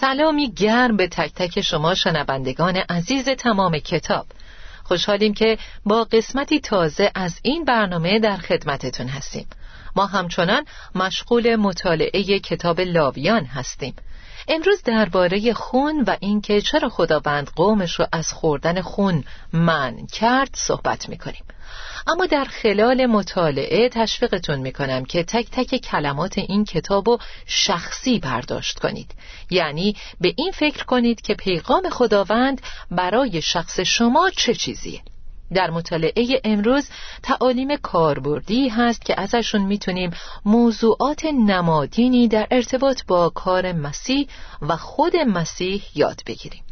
سلامی گرم به تک تک شما شنوندگان عزیز تمام کتاب. خوشحالیم که با قسمتی تازه از این برنامه در خدمتتون هستیم. ما همچنان مشغول مطالعه کتاب لاویان هستیم. امروز درباره خون و اینکه چرا خداوند قومش رو از خوردن خون من کرد صحبت می‌کنیم. اما در خلال مطالعه تشویقتون می‌کنم که تک تک کلمات این کتاب رو شخصی برداشت کنید. یعنی به این فکر کنید که پیغام خداوند برای شخص شما چه چیزیه در مطالعه امروز تعالیم کاربردی هست که ازشون می‌تونیم موضوعات نمادینی در ارتباط با کار مسیح و خود مسیح یاد بگیریم.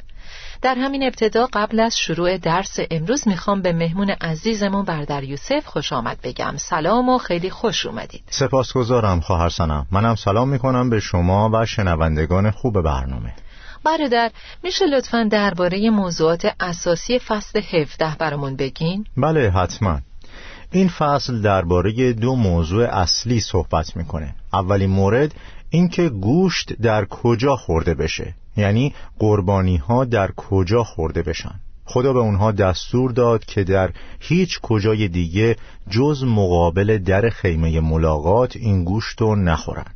در همین ابتدا قبل از شروع درس امروز می‌خوام به مهمون عزیزمون بردر یوسف خوش آمد بگم. سلام و خیلی خوش اومدید. سپاسگزارم خواهر سنم منم سلام می‌کنم به شما و شنوندگان خوب برنامه. برادر میشه لطفا درباره موضوعات اساسی فصل 17 برامون بگین؟ بله حتما. این فصل درباره دو موضوع اصلی صحبت می‌کنه. اولین مورد اینکه گوشت در کجا خورده بشه. یعنی قربانی ها در کجا خورده بشن. خدا به اونها دستور داد که در هیچ کجای دیگه جز مقابل در خیمه ملاقات این گوشت رو نخورن.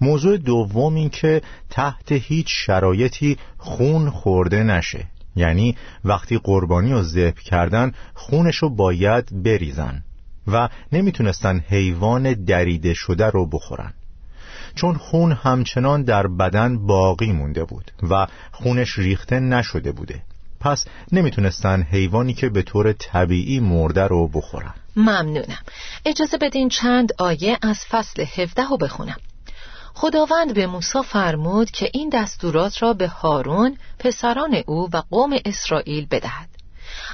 موضوع دوم این که تحت هیچ شرایطی خون خورده نشه. یعنی وقتی قربانی رو ذبح کردن خونش رو باید بریزن و نمی‌تونستن حیوان دریده شده رو بخورن. چون خون همچنان در بدن باقی مونده بود و خونش ریخته نشده بوده. پس نمی‌تونستن حیوانی که به طور طبیعی مرده رو بخورن. ممنونم. اجازه بدین چند آیه از فصل 17 رو بخونم. خداوند به موسی فرمود که این دستورات را به هارون پسران او و قوم اسرائیل بدهد.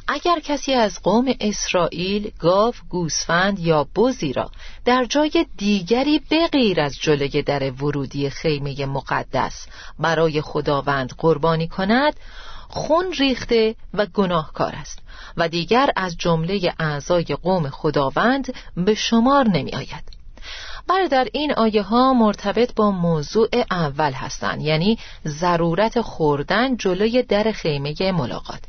اگر کسی از قوم اسرائیل گاو گوسفند یا بزی را در جای دیگری بغیر از جلوی در ورودی خیمه مقدس برای خداوند قربانی کند خون ریخته و گناهکار است و دیگر از جمله اعضای قوم خداوند به شمار نمی آید در این آیه ها مرتبط با موضوع اول هستند یعنی ضرورت خوردن جلوی در خیمه ملاقات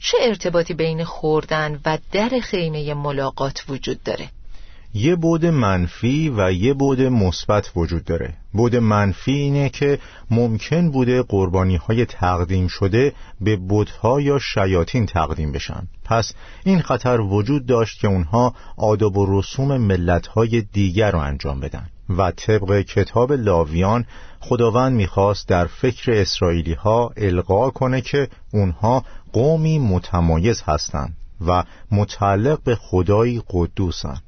چه ارتباطی بین خوردن و در خیمه ملاقات وجود داره؟ یه بود منفی و یه بود مثبت وجود داره. بود منفی اینه که ممکن بوده قربانی های تقدیم شده به بودها یا شیاطین تقدیم بشن. پس این خطر وجود داشت که اونها آداب و رسوم ملت های دیگر رو انجام بدن. و طبق کتاب لاویان خداوند می‌خواست در فکر اسرائیلی ها القا کنه که اونها قومی متمایز هستند و متعلق به خدایی قدوسند.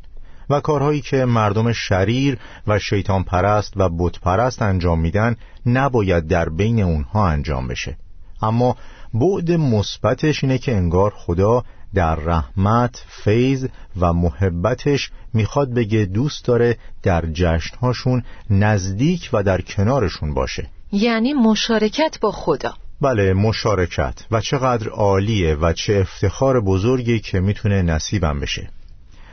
و کارهایی که مردم شریر و شیطان پرست و بت پرست انجام میدن نباید در بین اونها انجام بشه. اما بعد مثبتش اینه که انگار خدا در رحمت، فیض و محبتش می‌خواد بگه دوست داره در جشنهاشون نزدیک و در کنارشون باشه. یعنی مشارکت با خدا. بله مشارکت. و چقدر عالیه و چه افتخار بزرگی که می‌تونه نصیبم بشه.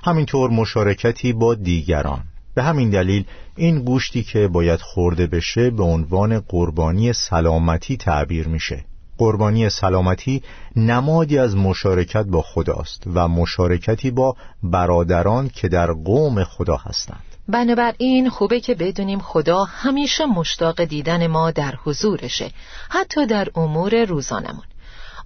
همینطور مشارکتی با دیگران. به همین دلیل این گوشتی که باید خورده بشه به عنوان قربانی سلامتی تعبیر میشه. قربانی سلامتی نمادی از مشارکت با خداست و مشارکتی با برادران که در قوم خدا هستند. بنابراین خوبه که بدونیم خدا همیشه مشتاق دیدن ما در حضورشه حتی در امور روزانمون.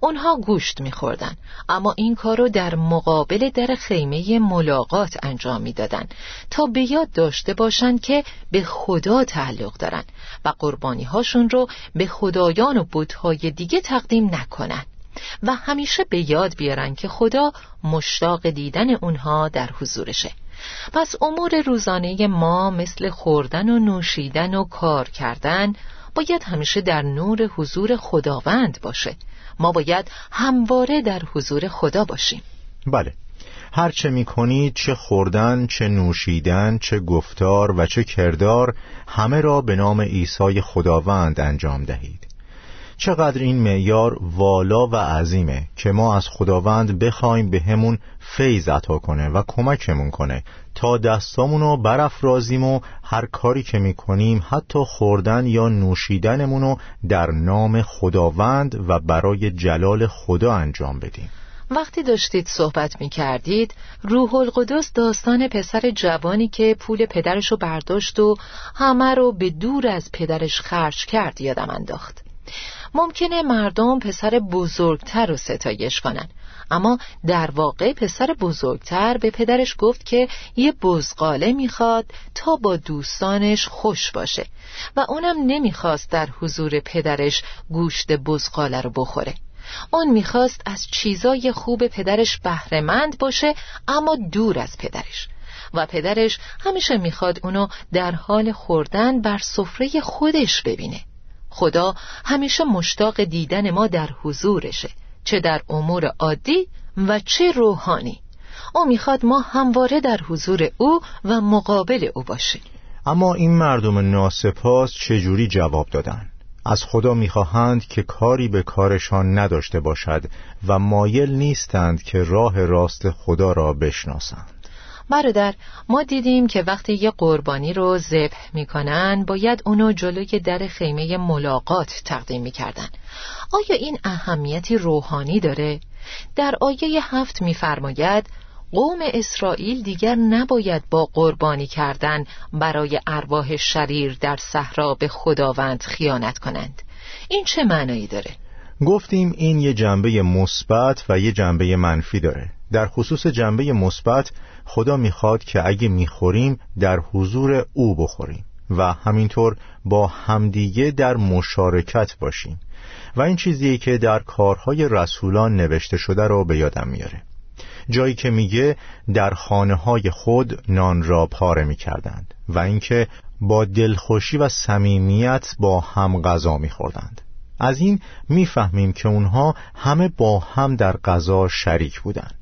اونها گوشت میخوردن. اما این کارو در مقابل در خیمه ملاقات انجام می‌دادن تا به یاد داشته باشند که به خدا تعلق دارن و قربانی هاشون رو به خدایان و بودهای دیگه تقدیم نکنن و همیشه به یاد بیارن که خدا مشتاق دیدن اونها در حضورشه. پس امور روزانه ما مثل خوردن و نوشیدن و کار کردن باید همیشه در نور حضور خداوند باشه. ما باید همواره در حضور خدا باشیم. بله. هر چه می کنید چه خوردن چه نوشیدن چه گفتار و چه کردار همه را به نام عیسی خداوند انجام دهید. چقدر این معیار والا و عظیمه که ما از خداوند بخوایم به همون فیض عطا کنه و کمکمون کنه. تا دستامونو برافرازیم و هر کاری که می‌کنیم حتی خوردن یا نوشیدنمونو در نام خداوند و برای جلال خدا انجام بدیم. وقتی داشتید صحبت می کردید روح القدس داستان پسر جوانی که پول پدرش رو برداشت و همه رو به دور از پدرش خرج کرد یادم انداخت. ممکنه مردم پسر بزرگتر رو ستایش کنن. اما در واقع پسر بزرگتر به پدرش گفت که یه بزغاله می‌خواد تا با دوستانش خوش باشه و اونم نمی‌خواست در حضور پدرش گوشت بزغاله رو بخوره. اون می‌خواست از چیزای خوب پدرش بهرهمند باشه اما دور از پدرش. و پدرش همیشه می‌خواد اونو در حال خوردن بر سفره خودش ببینه. خدا همیشه مشتاق دیدن ما در حضورشه چه در امور عادی و چه روحانی. او می‌خواد ما همواره در حضور او و مقابل او باشیم. اما این مردم ناسپاس چجوری جواب دادن؟ از خدا می‌خواهند که کاری به کارشان نداشته باشد و مایل نیستند که راه راست خدا را بشناسند. برادر ما دیدیم که وقتی یه قربانی رو ذبح می‌کنن باید اونو جلوی در خیمه ملاقات تقدیم می‌کردن آیا این اهمیتی روحانی داره؟ در آیه هفت میفرماید قوم اسرائیل دیگر نباید با قربانی کردن برای ارواح شریر در صحرا به خداوند خیانت کنند این چه معنایی داره؟ گفتیم این یه جنبه مثبت و یه جنبه منفی داره در خصوص جنبه مثبت خدا می‌خواد که اگه می‌خوریم در حضور او بخوریم و همینطور با همدیگه در مشارکت باشیم. و این چیزیه که در کارهای رسولان نوشته شده رو به یادم میاره. جایی که میگه در خانه های خود نان را پاره می‌کردند و اینکه با دلخوشی و صمیمیت با هم غذا میخوردند. از این می‌فهمیم که اونها همه با هم در غذا شریک بودند.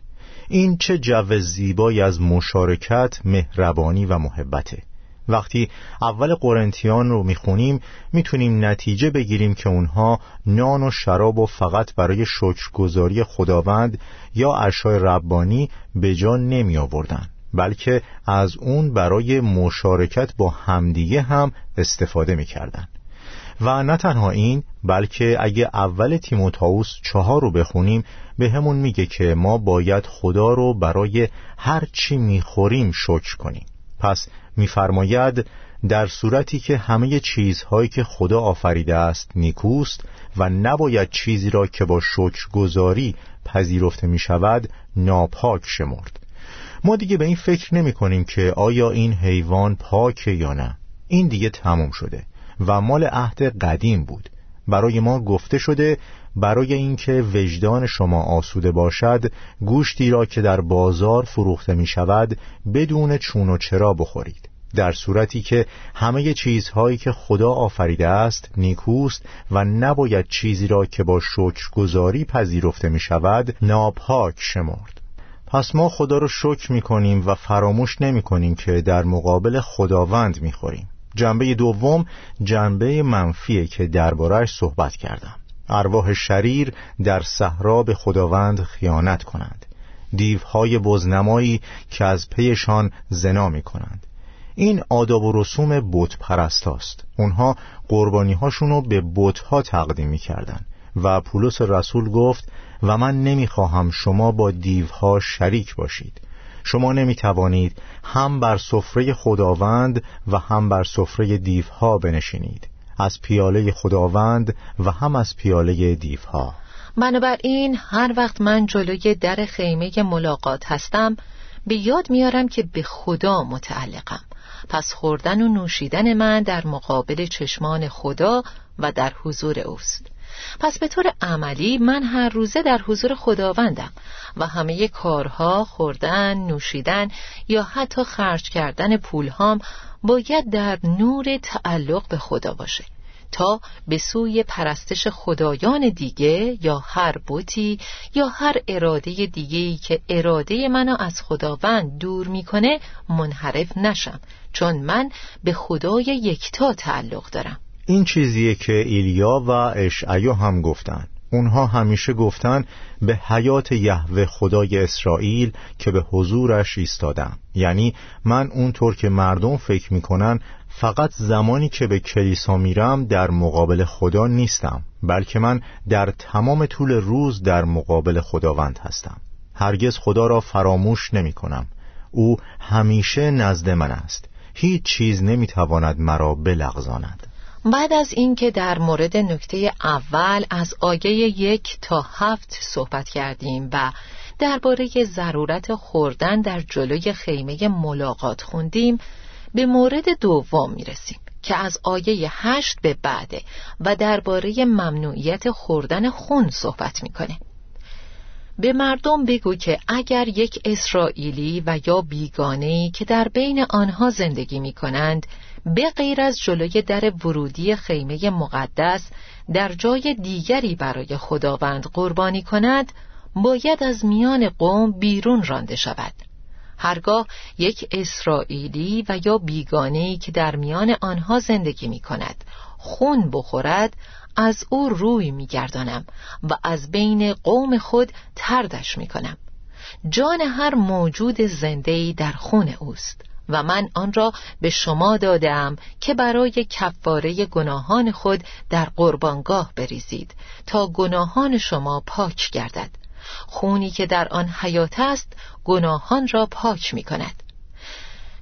این چه جو زیبایی از مشارکت مهربانی و محبته. وقتی اول قرنتیان رو می‌خونیم می‌تونیم نتیجه بگیریم که اونها نان و شراب و فقط برای شکرگزاری خداوند یا اشای ربانی به جا نمی آوردن بلکه از اون برای مشارکت با همدیگه هم استفاده می‌کردن. و نه تنها این بلکه اگه اول تیموتائوس چهار رو بخونیم به همون میگه که ما باید خدا رو برای هر چی می‌خوریم شکر کنیم. پس میفرماید در صورتی که همه چیزهایی که خدا آفریده است نیکوست و نباید چیزی را که با شکرگزاری پذیرفته می شود ناپاک شمرد. ما دیگه به این فکر نمی کنیم که آیا این حیوان پاکه یا نه. این دیگه تموم شده. و مال عهد قدیم بود. برای ما گفته شده برای اینکه وجدان شما آسوده باشد گوشتی را که در بازار فروخته می شود بدون چون و چرا بخورید. در صورتی که همه چیزهایی که خدا آفریده است نیکوست و نباید چیزی را که با شکرگزاری پذیرفته می شود ناپاک شمرد. پس ما خدا رو شکر می کنیم و فراموش نمی کنیم که در مقابل خداوند می خوریم جنبه دوم جنبه منفیه که دربارهش صحبت کردم. ارواح شریر در صحرا به خداوند خیانت کنند. دیوهای بزنمایی که از پیشان زنا می کنند این آداب و رسوم بت پرستاست اونها قربانی هاشونو به بت ها تقدیم می کردن و پولس رسول گفت و من نمی‌خواهم شما با دیوها شریک باشید. شما نمی توانید هم بر سفره خداوند و هم بر سفره دیوها بنشینید. از پیاله خداوند و هم از پیاله دیوها. بنابراین هر وقت من جلوی در خیمه ملاقات هستم به یاد میارم که به خدا متعلقم. پس خوردن و نوشیدن من در مقابل چشمان خدا و در حضور اوست. پس به طور عملی من هر روزه در حضور خداوندم و همه کارها خوردن، نوشیدن یا حتی خرج کردن پولهام باید در نور تعلق به خدا باشه تا به سوی پرستش خدایان دیگه یا هر بوتی یا هر اراده دیگه که اراده منو از خداوند دور می‌کنه منحرف نشم چون من به خدای یکتا تعلق دارم. این چیزیه که ایلیا و اشعیا هم گفتن. اونها همیشه گفتن به حیات یهوه خدای اسرائیل که به حضورش ایستادم. یعنی من اونطور که مردم فکر می‌کنن فقط زمانی که به کلیسا میرم در مقابل خدا نیستم بلکه من در تمام طول روز در مقابل خداوند هستم. هرگز خدا را فراموش نمی کنم او همیشه نزد من است. هیچ چیز نمی‌تواند مرا بلغزاند. بعد از اینکه در مورد نکته اول از آیه یک تا هفت صحبت کردیم و درباره ضرورت خوردن در جلوی خیمه ملاقات خوندیم به مورد دوم می‌رسیم که از آیه هشت به بعده و درباره ممنوعیت خوردن خون صحبت می‌کنه. به مردم بگو که اگر یک اسرائیلی و یا بیگانهی که در بین آنها زندگی می کنند به غیر از جلوی در ورودی خیمه مقدس در جای دیگری برای خداوند قربانی کند باید از میان قوم بیرون رانده شود. هرگاه یک اسرائیلی و یا بیگانهی که در میان آنها زندگی می کند خون بخورد از او روی میگردانم و از بین قوم خود تردش می‌کنم. جان هر موجود زندهی در خون اوست و من آن را به شما دادم که برای کفاره گناهان خود در قربانگاه بریزید تا گناهان شما پاک گردد. خونی که در آن حیات است گناهان را پاک می کند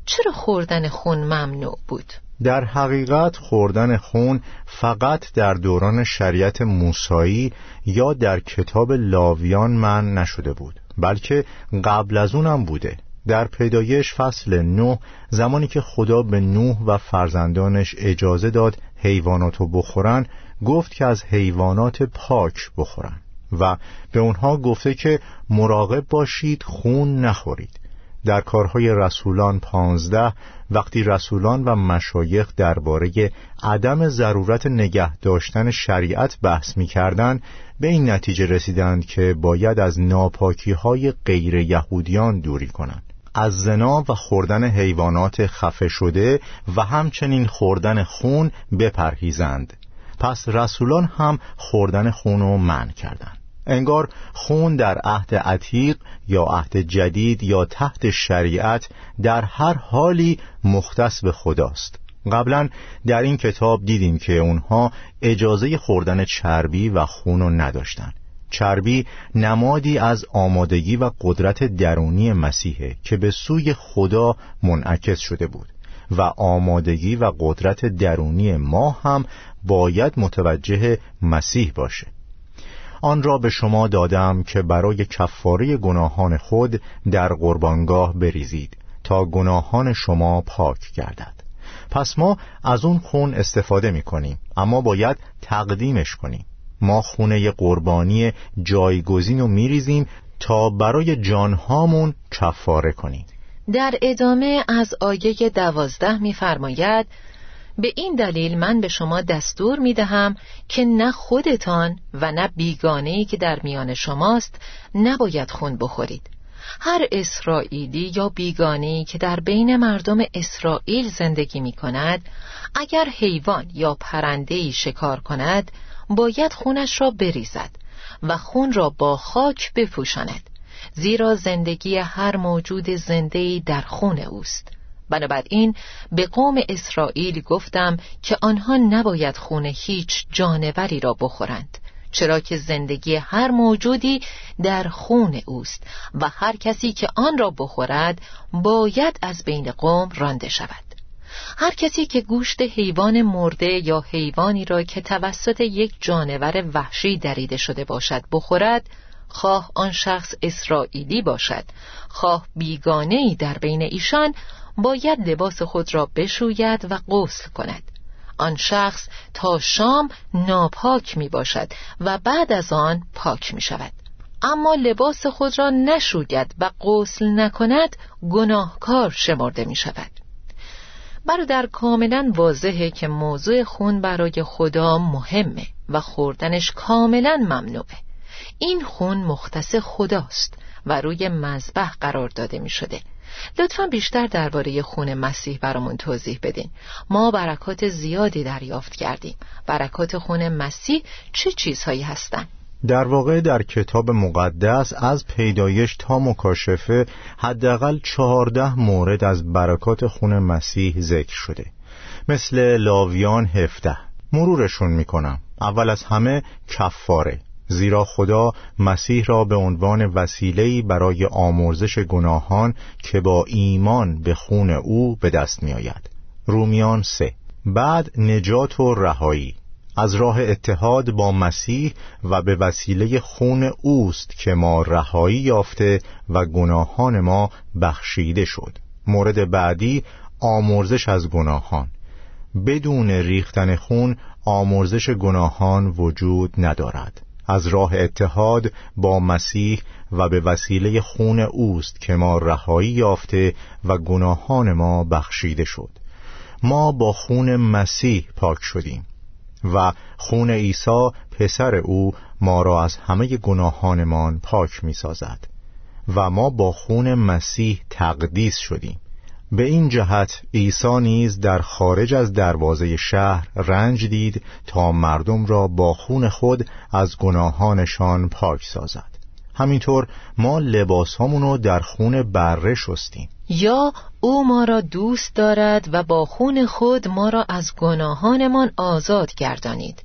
چرا خوردن خون ممنوع بود؟ در حقیقت خوردن خون فقط در دوران شریعت موسایی یا در کتاب لاویان من نشده بود بلکه قبل از اونم بوده. در پیدایش فصل نه زمانی که خدا به نوح و فرزندانش اجازه داد حیواناتو بخورن گفت که از حیوانات پاک بخورن و به اونها گفته که مراقب باشید خون نخورید. در کارهای رسولان پانزده وقتی رسولان و مشایخ درباره عدم ضرورت نگه داشتن شریعت بحث می کردن به این نتیجه رسیدند که باید از ناپاکی های غیر یهودیان دوری کنند. از زنا و خوردن حیوانات خفه شده و همچنین خوردن خون بپرهیزند. پس رسولان هم خوردن خون رو منع کردند. انگار خون در عهد عتیق یا عهد جدید یا تحت شریعت در هر حالی مختص به خداست. قبلا در این کتاب دیدیم که اونها اجازه خوردن چربی و خون رو نداشتن. چربی نمادی از آمادگی و قدرت درونی مسیحه که به سوی خدا منعکس شده بود و آمادگی و قدرت درونی ما هم باید متوجه مسیح باشه. آن را به شما دادم که برای کفاره گناهان خود در قربانگاه بریزید تا گناهان شما پاک گردد. پس ما از اون خون استفاده می کنیم اما باید تقدیمش کنیم. ما خونه قربانی جایگزین رو می ریزیم تا برای جانهامون کفاره کنیم. در ادامه از آیه دوازده میفرماید به این دلیل من به شما دستور می دهم که نه خودتان و نه بیگانهی که در میان شماست نباید خون بخورید. هر اسرائیلی یا بیگانهی که در بین مردم اسرائیل زندگی می کند اگر حیوان یا پرندهی شکار کند باید خونش را بریزد و خون را با خاک بپوشاند زیرا زندگی هر موجود زندهی در خون اوست. بنابراین به قوم اسرائیل گفتم که آنها نباید خون هیچ جانوری را بخورند چرا که زندگی هر موجودی در خون اوست و هر کسی که آن را بخورد باید از بین قوم رانده شود. هر کسی که گوشت حیوان مرده یا حیوانی را که توسط یک جانور وحشی دریده شده باشد بخورد خواه آن شخص اسرائیلی باشد خواه بیگانه ای در بین ایشان باید لباس خود را بشوید و غسل کند. آن شخص تا شام ناپاک می باشد و بعد از آن پاک می شود اما لباس خود را نشوید و غسل نکند گناهکار شمرده می شود برادر کاملا واضحه که موضوع خون برای خدا مهمه و خوردنش کاملا ممنوعه. این خون مختص خداست و روی مذبح قرار داده می شده لطفا بیشتر درباره خون مسیح برامون توضیح بدین. ما برکات زیادی دریافت کردیم. برکات خون مسیح چه چیزهایی هستند در واقع در کتاب مقدس از پیدایش تا مکاشفه حداقل چهارده مورد از برکات خون مسیح ذکر شده. مثل لاویان هفته مرورشون می‌کنم. اول از همه کفاره. زیرا خدا مسیح را به عنوان وسیله‌ای برای آمرزش گناهان که با ایمان به خون او به دست می آید. رومیان سه. بعد نجات و رهایی. از راه اتحاد با مسیح و به وسیله خون اوست که ما رهایی یافته و گناهان ما بخشیده شد. مورد بعدی آمرزش از گناهان. بدون ریختن خون آمرزش گناهان وجود ندارد. از راه اتحاد با مسیح و به وسیله خون اوست که ما رهایی یافته و گناهان ما بخشیده شد. ما با خون مسیح پاک شدیم و خون عیسی پسر او ما را از همه گناهانمان پاک می سازد و ما با خون مسیح تقدیس شدیم. به این جهت عیسی نیز در خارج از دروازه شهر رنج دید تا مردم را با خون خود از گناهانشان پاک سازد. همینطور ما لباس رو در خون بره شستیم. یا او ما را دوست دارد و با خون خود ما را از گناهانمان آزاد گردانید.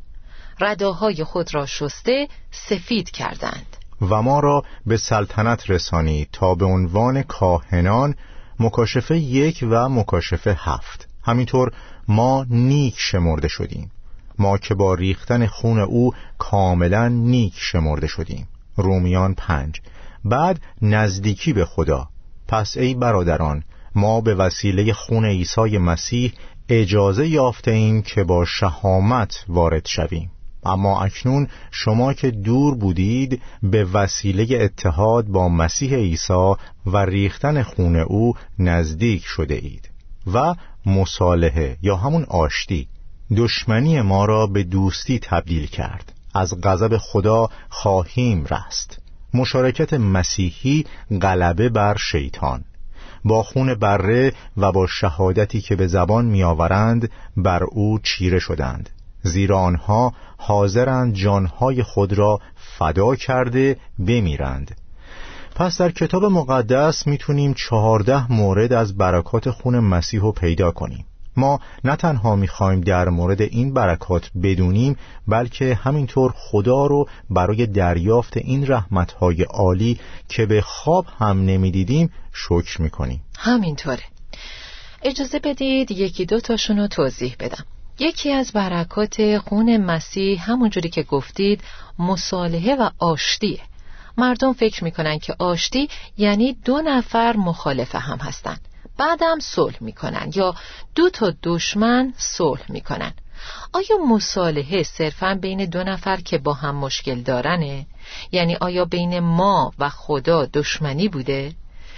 رداهای خود را شسته سفید کردند. و ما را به سلطنت رسانید تا به عنوان کاهنان مکاشفه یک و مکاشفه هفت. همینطور ما نیک شمرده شدیم. ما که با ریختن خون او کاملا نیک شمرده شدیم. رومیان پنج. بعد نزدیکی به خدا. پس ای برادران ما به وسیله خون عیسی مسیح اجازه یافته ایم که با شهامت وارد شویم. اما اکنون شما که دور بودید به وسیله اتحاد با مسیح عیسی و ریختن خون او نزدیک شده اید و مصالحه یا همون آشتی دشمنی ما را به دوستی تبدیل کرد. از غضب خدا خواهیم رست. مشارکت مسیحی غلبه بر شیطان. با خون بره و با شهادتی که به زبان میآورند بر او چیره شدند. زیرا آنها حاضرند جانهای خود را فدا کرده بمیرند. پس در کتاب مقدس می‌تونیم چهارده مورد از برکات خون مسیح رو پیدا کنیم. ما نه تنها می‌خوایم در مورد این برکات بدونیم بلکه همینطور خدا رو برای دریافت این رحمتهای عالی که به خواب هم نمی‌دیدیم شکر می‌کنیم. همینطوره. اجازه بدید یکی دو تاشون رو توضیح بدم. یکی از برکات خون مسیح همونجوری که گفتید مصالحه و آشتیه مردم فکر می‌کنن که آشتی یعنی دو نفر مخالف هم هستند بعدم صلح می‌کنن یا دو تا دشمن صلح می‌کنن آیا مصالحه صرفا بین دو نفر که با هم مشکل دارنه؟ یعنی آیا بین ما و خدا دشمنی بوده؟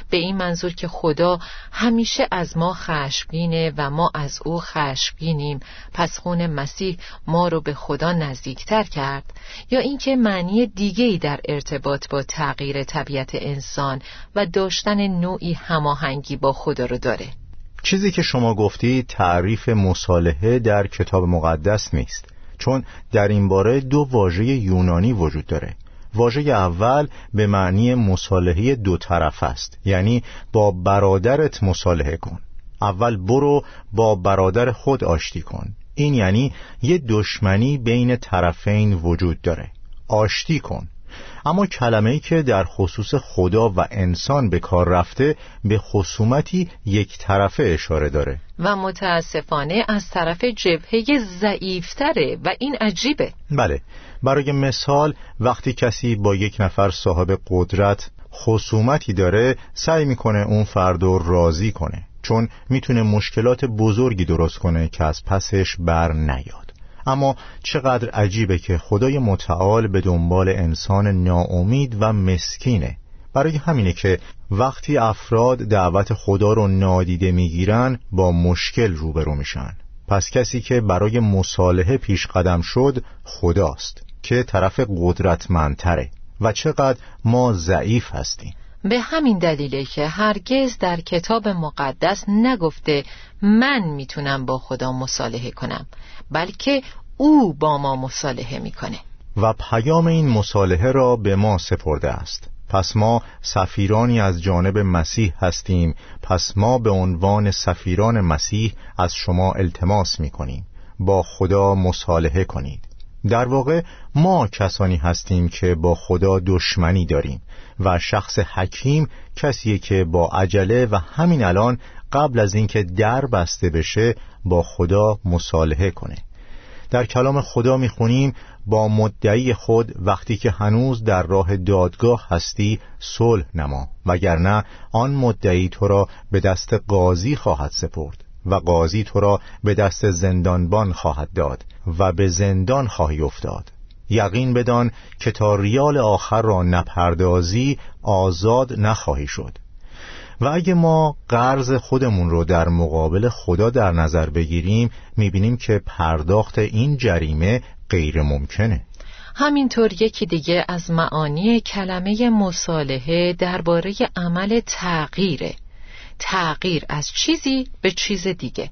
به این منظور که خدا همیشه از ما خشمگینه و ما از او خشمگینیم. پس خون مسیح ما رو به خدا نزدیکتر کرد. یا اینکه معنی دیگه‌ای در ارتباط با تغییر طبیعت انسان و داشتن نوعی هماهنگی با خدا رو داره. چیزی که شما گفتی تعریف مصالحه در کتاب مقدس نیست چون در این باره دو واژه یونانی وجود داره. واژه اول به معنی مصالحه دو طرف است. یعنی با برادرت مصالحه کن. اول برو با برادر خود آشتی کن. این یعنی یه دشمنی بین طرفین وجود داره. آشتی کن. اما کلمه ای که در خصوص خدا و انسان به کار رفته به خصومتی یک طرفه اشاره داره. و متاسفانه از طرف جبهه ضعیفتره و این عجیبه. بله برای مثال وقتی کسی با یک نفر صاحب قدرت خصومتی داره سعی می‌کنه اون فرد رو راضی کنه چون می‌تونه مشکلات بزرگی درست کنه که از پسش بر نیاد. اما چقدر عجیبه که خدای متعال به دنبال انسان ناامید و مسکینه. برای همینه که وقتی افراد دعوت خدا رو نادیده می‌گیرن با مشکل روبرو میشن. پس کسی که برای مصالحه پیش قدم شد خداست که طرف قدرتمندتره. و چقدر ما ضعیف هستیم. به همین دلیله که هرگز در کتاب مقدس نگفته من می‌تونم با خدا مصالحه کنم بلکه او با ما مصالحه می‌کنه. و پیام این مصالحه را به ما سپرده است. پس ما سفیرانی از جانب مسیح هستیم. پس ما به عنوان سفیران مسیح از شما التماس می‌کنیم. با خدا مصالحه کنید. در واقع ما کسانی هستیم که با خدا دشمنی داریم. و شخص حکیم کسیه که با عجله و همین الان قبل از اینکه در بسته بشه با خدا مصالحه کنه. در کلام خدا می‌خونیم با مدعی خود وقتی که هنوز در راه دادگاه هستی صلح نما وگرنه آن مدعی تو را به دست قاضی خواهد سپرد و قاضی تو را به دست زندانبان خواهد داد و به زندان خواهی افتاد. یقین بدان که تا ریال آخر را نپردازی آزاد نخواهی شد. و اگه ما قرض خودمون رو در مقابل خدا در نظر بگیریم می‌بینیم که پرداخت این جریمه غیر ممکنه. همینطور یکی دیگه از معانی کلمه مصالحه درباره عمل تغییره. تغییر از چیزی به چیز دیگه.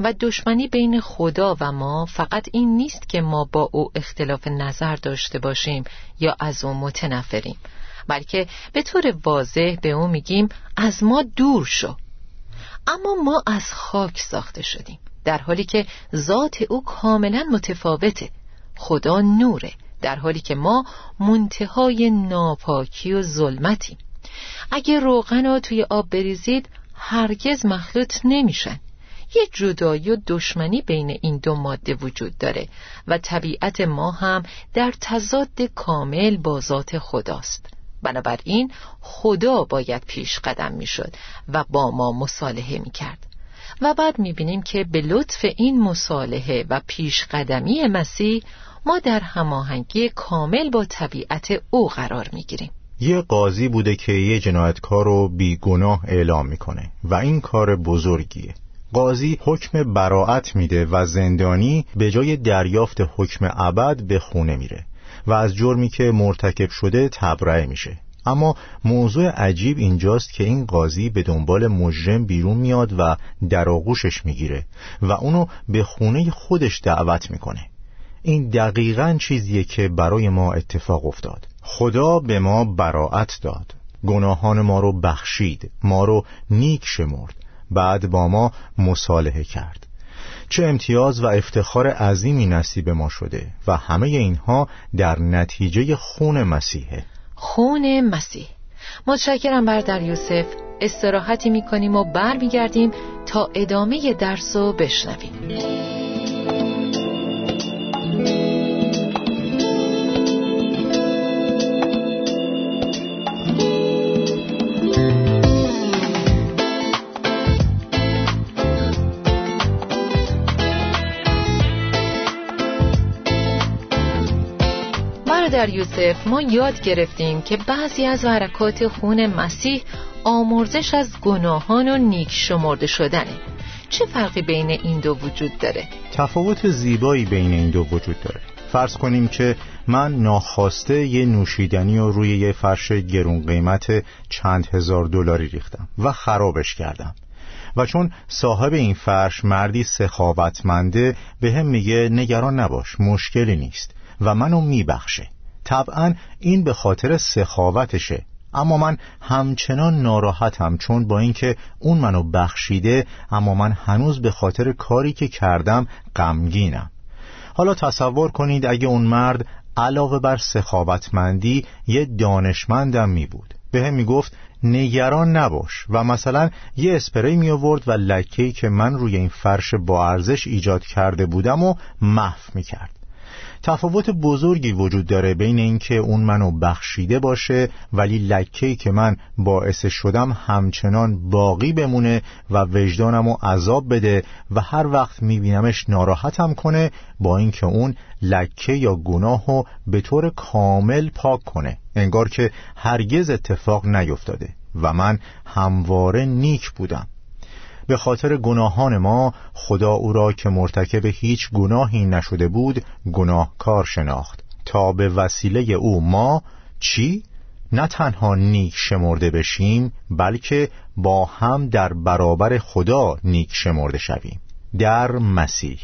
و دشمنی بین خدا و ما فقط این نیست که ما با او اختلاف نظر داشته باشیم یا از او متنفریم بلکه به طور واضح به او میگیم از ما دور شو. اما ما از خاک ساخته شدیم در حالی که ذات او کاملا متفاوته خدا نوره در حالی که ما منتهای ناپاکی و ظلمتیم. اگه روغن رو توی آب بریزید هرگز مخلوط نمیشن. یه جدایی و دشمنی بین این دو ماده وجود داره و طبیعت ما هم در تضاد کامل با ذات خداست. بنابراین خدا باید پیش قدم می‌شد و با ما مصالحه می‌کرد. و بعد می‌بینیم که به لطف این مصالحه و پیش قدمی مسیح ما در هماهنگی کامل با طبیعت او قرار می‌گیریم. یه قاضی بوده که یه جنایتکار رو بیگناه اعلام می‌کنه و این کار بزرگیه. قاضی حکم براعت میده و زندانی به جای دریافت حکم ابد به خونه میره و از جرمی که مرتکب شده تبرئه میشه. اما موضوع عجیب اینجاست که این قاضی به دنبال مجرم بیرون میاد و در آغوشش می‌گیره و اونو به خونه خودش دعوت می‌کنه. این دقیقا چیزیه که برای ما اتفاق افتاد. خدا به ما براعت داد. گناهان ما رو بخشید. ما رو نیک شمرد. بعد با ما مصالحه کرد. چه امتیاز و افتخار عظیمی نصیب ما شده و همه اینها در نتیجه خون مسیحه خون مسیح. متشکرم بردر یوسف. استراحتی می‌کنیم و برمیگردیم تا ادامه درس رو بشنویم. در یوسف ما یاد گرفتیم که بعضی از حرکات خون مسیح آمرزش از گناهان و نیک شمرده شدنه. چه فرقی بین این دو وجود داره؟ تفاوت زیبایی بین این دو وجود داره. فرض کنیم که من ناخواسته یه نوشیدنی رو روی یه فرش گرون قیمت چند هزار دلاری ریختم و خرابش کردم. و چون صاحب این فرش مردی سخاوتمنده به هم میگه نگران نباش مشکلی نیست و منو میبخشه. طبعا این به خاطر سخاوتشه. اما من همچنان ناراحتم چون با اینکه اون منو بخشیده اما من هنوز به خاطر کاری که کردم غمگینم. حالا تصور کنید اگه اون مرد علاوه بر سخاوتمندی یه دانشمندم می بود. به هم می گفت نگران نباش. و مثلا یه اسپری می آورد و لکهی که من روی این فرش با ارزش ایجاد کرده بودم و محو می کرد. تفاوت بزرگی وجود داره بین اینکه اون منو بخشیده باشه ولی لکهی که من باعث شدم همچنان باقی بمونه و وجدانمو عذاب بده و هر وقت میبینمش ناراحتم کنه با اینکه اون لکه یا گناهو به طور کامل پاک کنه. انگار که هرگز اتفاق نیفتاده و من همواره نیک بودم. به خاطر گناهان ما خدا او را که مرتکب هیچ گناهی نشده بود گناهکار شناخت. تا به وسیله او ما چی؟ نه تنها نیک شمرده بشیم بلکه با هم در برابر خدا نیک شمرده شویم. در مسیح.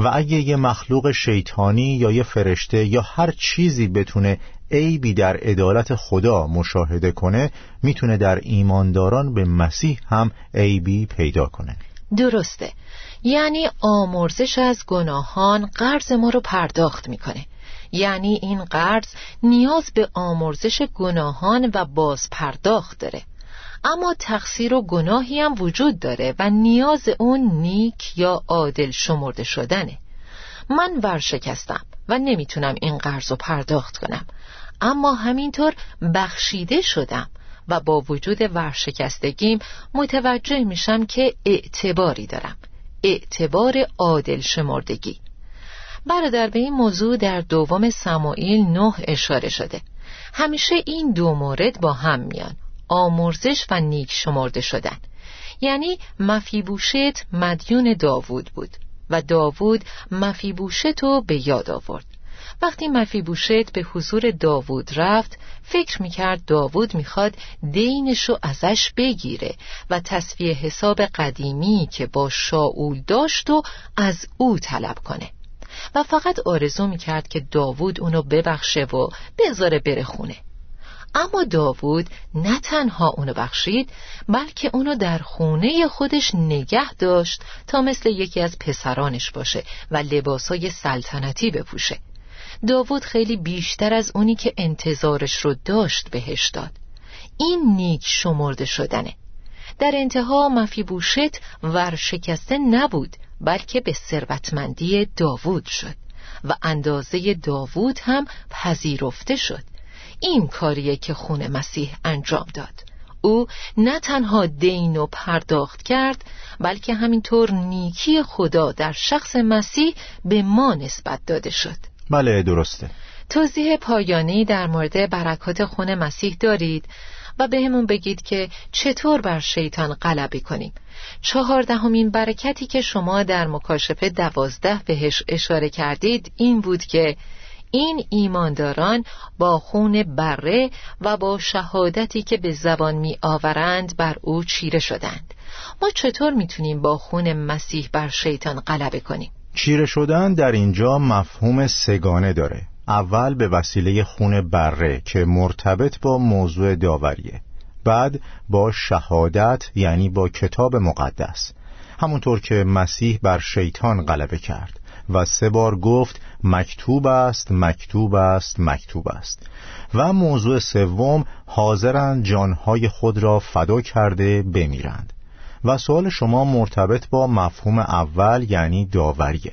و اگه یه مخلوق شیطانی یا یه فرشته یا هر چیزی بتونه عیبی در عدالت خدا مشاهده کنه می‌تونه در ایمانداران به مسیح هم عیبی پیدا کنه. درسته. یعنی آمرزش از گناهان قرض ما رو پرداخت می‌کنه. یعنی این قرض نیاز به آمرزش گناهان و باز پرداخت داره. اما تقصیر و گناهی هم وجود داره و نیاز اون نیک یا عادل شمرده شدنه. من ورشکستم و نمی‌تونم این قرض رو پرداخت کنم. اما همینطور بخشیده شدم و با وجود ورشکستگیم متوجه میشم که اعتباری دارم. اعتبار عادل شمردگی. برادر به این موضوع در دوم سمایل نه اشاره شده. همیشه این دو مورد با هم میان. آمرزش و نیک شمرده شدن. یعنی مفیبوشت مدیون داوود بود و داوود مفیبوشت رو به یاد آورد. وقتی مفیبوشت به حضور داوود رفت فکر می‌کرد داوود می‌خواد دینشو ازش بگیره و تصفیه حساب قدیمی که با شاول داشت و از او طلب کنه. و فقط آرزو می‌کرد که داوود اونو ببخشه و بذاره بره خونه. اما داوود نه تنها اونو بخشید بلکه اونو در خونه خودش نگه داشت تا مثل یکی از پسرانش باشه و لباسای سلطنتی بپوشه. داوود خیلی بیشتر از اونی که انتظارش رو داشت بهش داد. این نیک شمرده شدنه. در انتها مفیبوشت ورشکسته نبود بلکه به ثروتمندی داوود شد و اندازه داوود هم پذیرفته شد. این کاریه که خون مسیح انجام داد. او نه تنها دین و پرداخت کرد بلکه همینطور نیکی خدا در شخص مسیح به ما نسبت داده شد. بله درسته. توضیح پایانی در مورد برکات خون مسیح دارید و بهمون بگید که چطور بر شیطان غلبه کنیم. چهاردهمین برکتی که شما در مکاشفه دوازده بهش اشاره کردید این بود که این ایمانداران با خون بره و با شهادتی که به زبان می آورند بر او چیره شدند. ما چطور می‌تونیم با خون مسیح بر شیطان غلبه کنیم؟ چیره شدن در اینجا مفهوم سگانه داره. اول به وسیله خون بره که مرتبط با موضوع داوریه. بعد با شهادت یعنی با کتاب مقدس. همونطور که مسیح بر شیطان غلبه کرد. و سه بار گفت مکتوب است مکتوب است مکتوب است. و موضوع سوم حاضرند جانهای خود را فدا کرده بمیرند. و سوال شما مرتبط با مفهوم اول یعنی داوریه.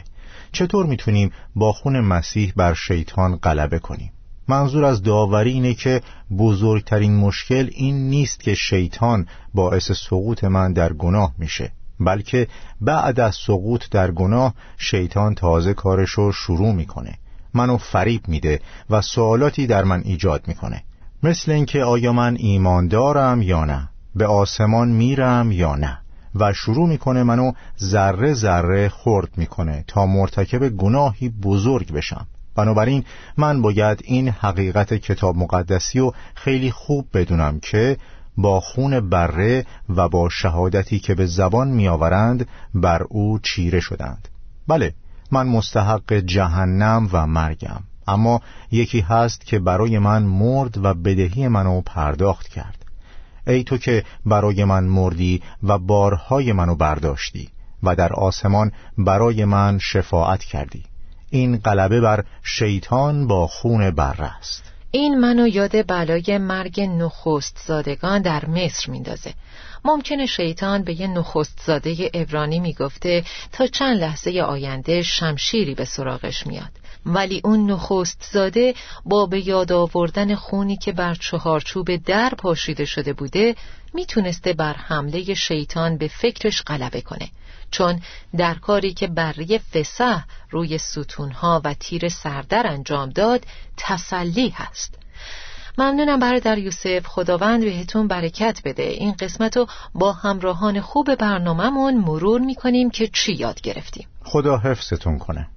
چطور می‌تونیم با خون مسیح بر شیطان غلبه کنیم؟ منظور از داوری اینه که بزرگترین مشکل این نیست که شیطان باعث سقوط من در گناه میشه. بلکه بعد از سقوط در گناه شیطان تازه کارشو شروع می‌کنه. منو فریب میده و سوالاتی در من ایجاد می‌کنه. مثل اینکه آیا من ایمان دارم یا نه؟ به آسمان میرم یا نه؟ و شروع می‌کنه منو ذره ذره خورد می‌کنه تا مرتکب گناهی بزرگ بشم. بنابراین من باید این حقیقت کتاب مقدسی رو خیلی خوب بدونم که با خون بره و با شهادتی که به زبان میآورند بر او چیره شدند. بله من مستحق جهنم و مرگم. اما یکی هست که برای من مرد و بدهی منو پرداخت کرد. ای تو که برای من مردی و بارهای منو برداشتی و در آسمان برای من شفاعت کردی. این غلبه بر شیطان با خون بر است. این منو یاد بلای مرگ نخست زادگان در مصر میندازه. ممکنه شیطان به یه نخست زاده ابرانی می‌گفته تا چند لحظه آینده شمشیری به سراغش میاد. ولی اون نخست زاده با به یاد آوردن خونی که بر چهارچوب در پاشیده شده بوده می‌تونسته بر حمله شیطان به فکرش غلبه کنه. چون در کاری که بری فسح روی ستونها و تیر سردر انجام داد تسلی هست. ممنونم برادر یوسف. خداوند بهتون برکت بده. این قسمت رو با همراهان خوب برنامهمون مرور می‌کنیم که چی یاد گرفتیم. خدا حفظتون کنه.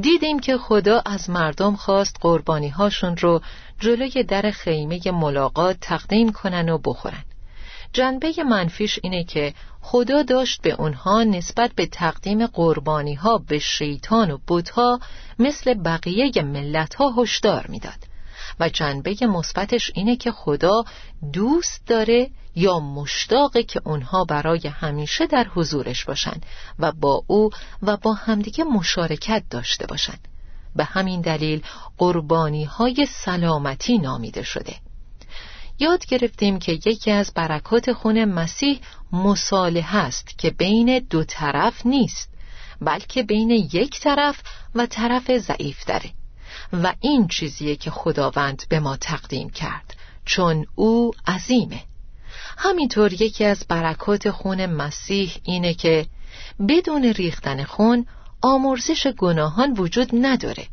دیدیم که خدا از مردم خواست قربانی هاشون رو جلوی در خیمه ملاقات تقدیم کنن و بخورن. جنبه منفیش اینه که خدا داشت به اونها نسبت به تقدیم قربانی ها به شیطان و بودها مثل بقیه ملت ها هشدار می‌داد. و جنبه مثبتش اینه که خدا دوست داره یا مشتاقه که اونها برای همیشه در حضورش باشن و با او و با همدیگه مشارکت داشته باشن به همین دلیل قربانی های سلامتی نامیده شده. یاد گرفتیم که یکی از برکات خون مسیح مصالحه است که بین دو طرف نیست بلکه بین یک طرف و طرف ضعیف داره. و این چیزیه که خداوند به ما تقدیم کرد چون او عظیمه. همینطور یکی از برکات خون مسیح اینه که بدون ریختن خون آمرزش گناهان وجود نداره.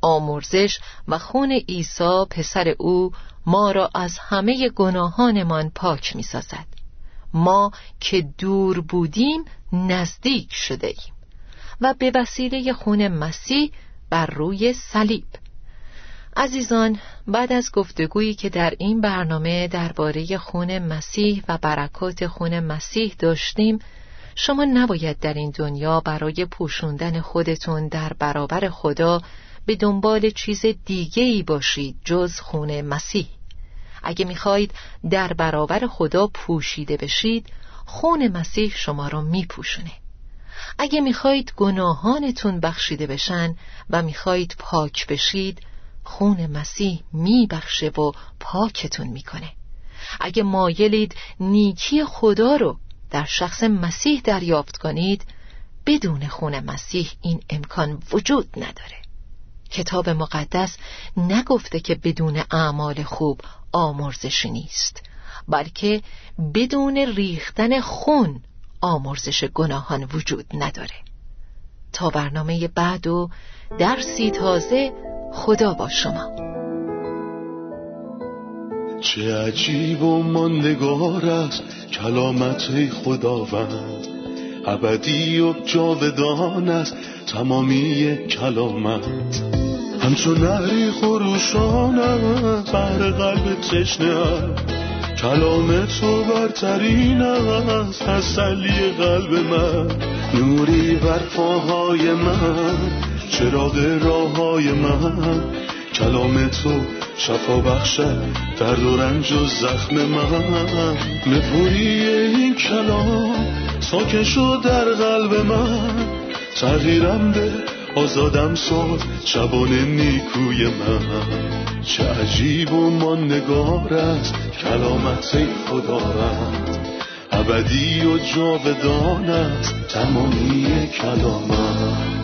آمرزش و خون عیسی پسر او ما را از همه گناهانمان پاک می سازد. ما که دور بودیم نزدیک شده ایم. و به وسیله خون مسیح بر روی صلیب. عزیزان بعد از گفتگویی که در این برنامه درباره خون مسیح و برکات خون مسیح داشتیم شما نباید در این دنیا برای پوشوندن خودتون در برابر خدا به دنبال چیز دیگه ای باشید جز خون مسیح. اگه می‌خواهید در برابر خدا پوشیده بشید خون مسیح شما را میپوشونه. اگه می‌خواهید گناهانتون بخشیده بشن و می‌خواهید پاک بشید خون مسیح میبخشه و پاکتون می‌کنه. اگه مایلید نیکی خدا رو در شخص مسیح دریافت کنید بدون خون مسیح این امکان وجود نداره. کتاب مقدس نگفته که بدون اعمال خوب آمرزشی نیست بلکه بدون ریختن خون آمرزش گناهان وجود نداره. تا برنامه بعد و درسی تازه خدا با شما. چه عجیب و ماندگار است کلامت خداوند. ابدی و جاودان است تمامی کلامت. همچون نهری خروشان است بر قلب تشنه کلام تو برترین است تسلی قلب من. نوری بر پاهای من چراغ راه های من. کلام تو شفا بخشد درد و رنج و زخم من. نپوری این کلام ساکن شد در قلب من. تغییرم به آزادم ساد شبان نیکوی من. چه عجیب و ماندگار است کلامت خدا رد ابدی و جاودان است تمامی کلامت.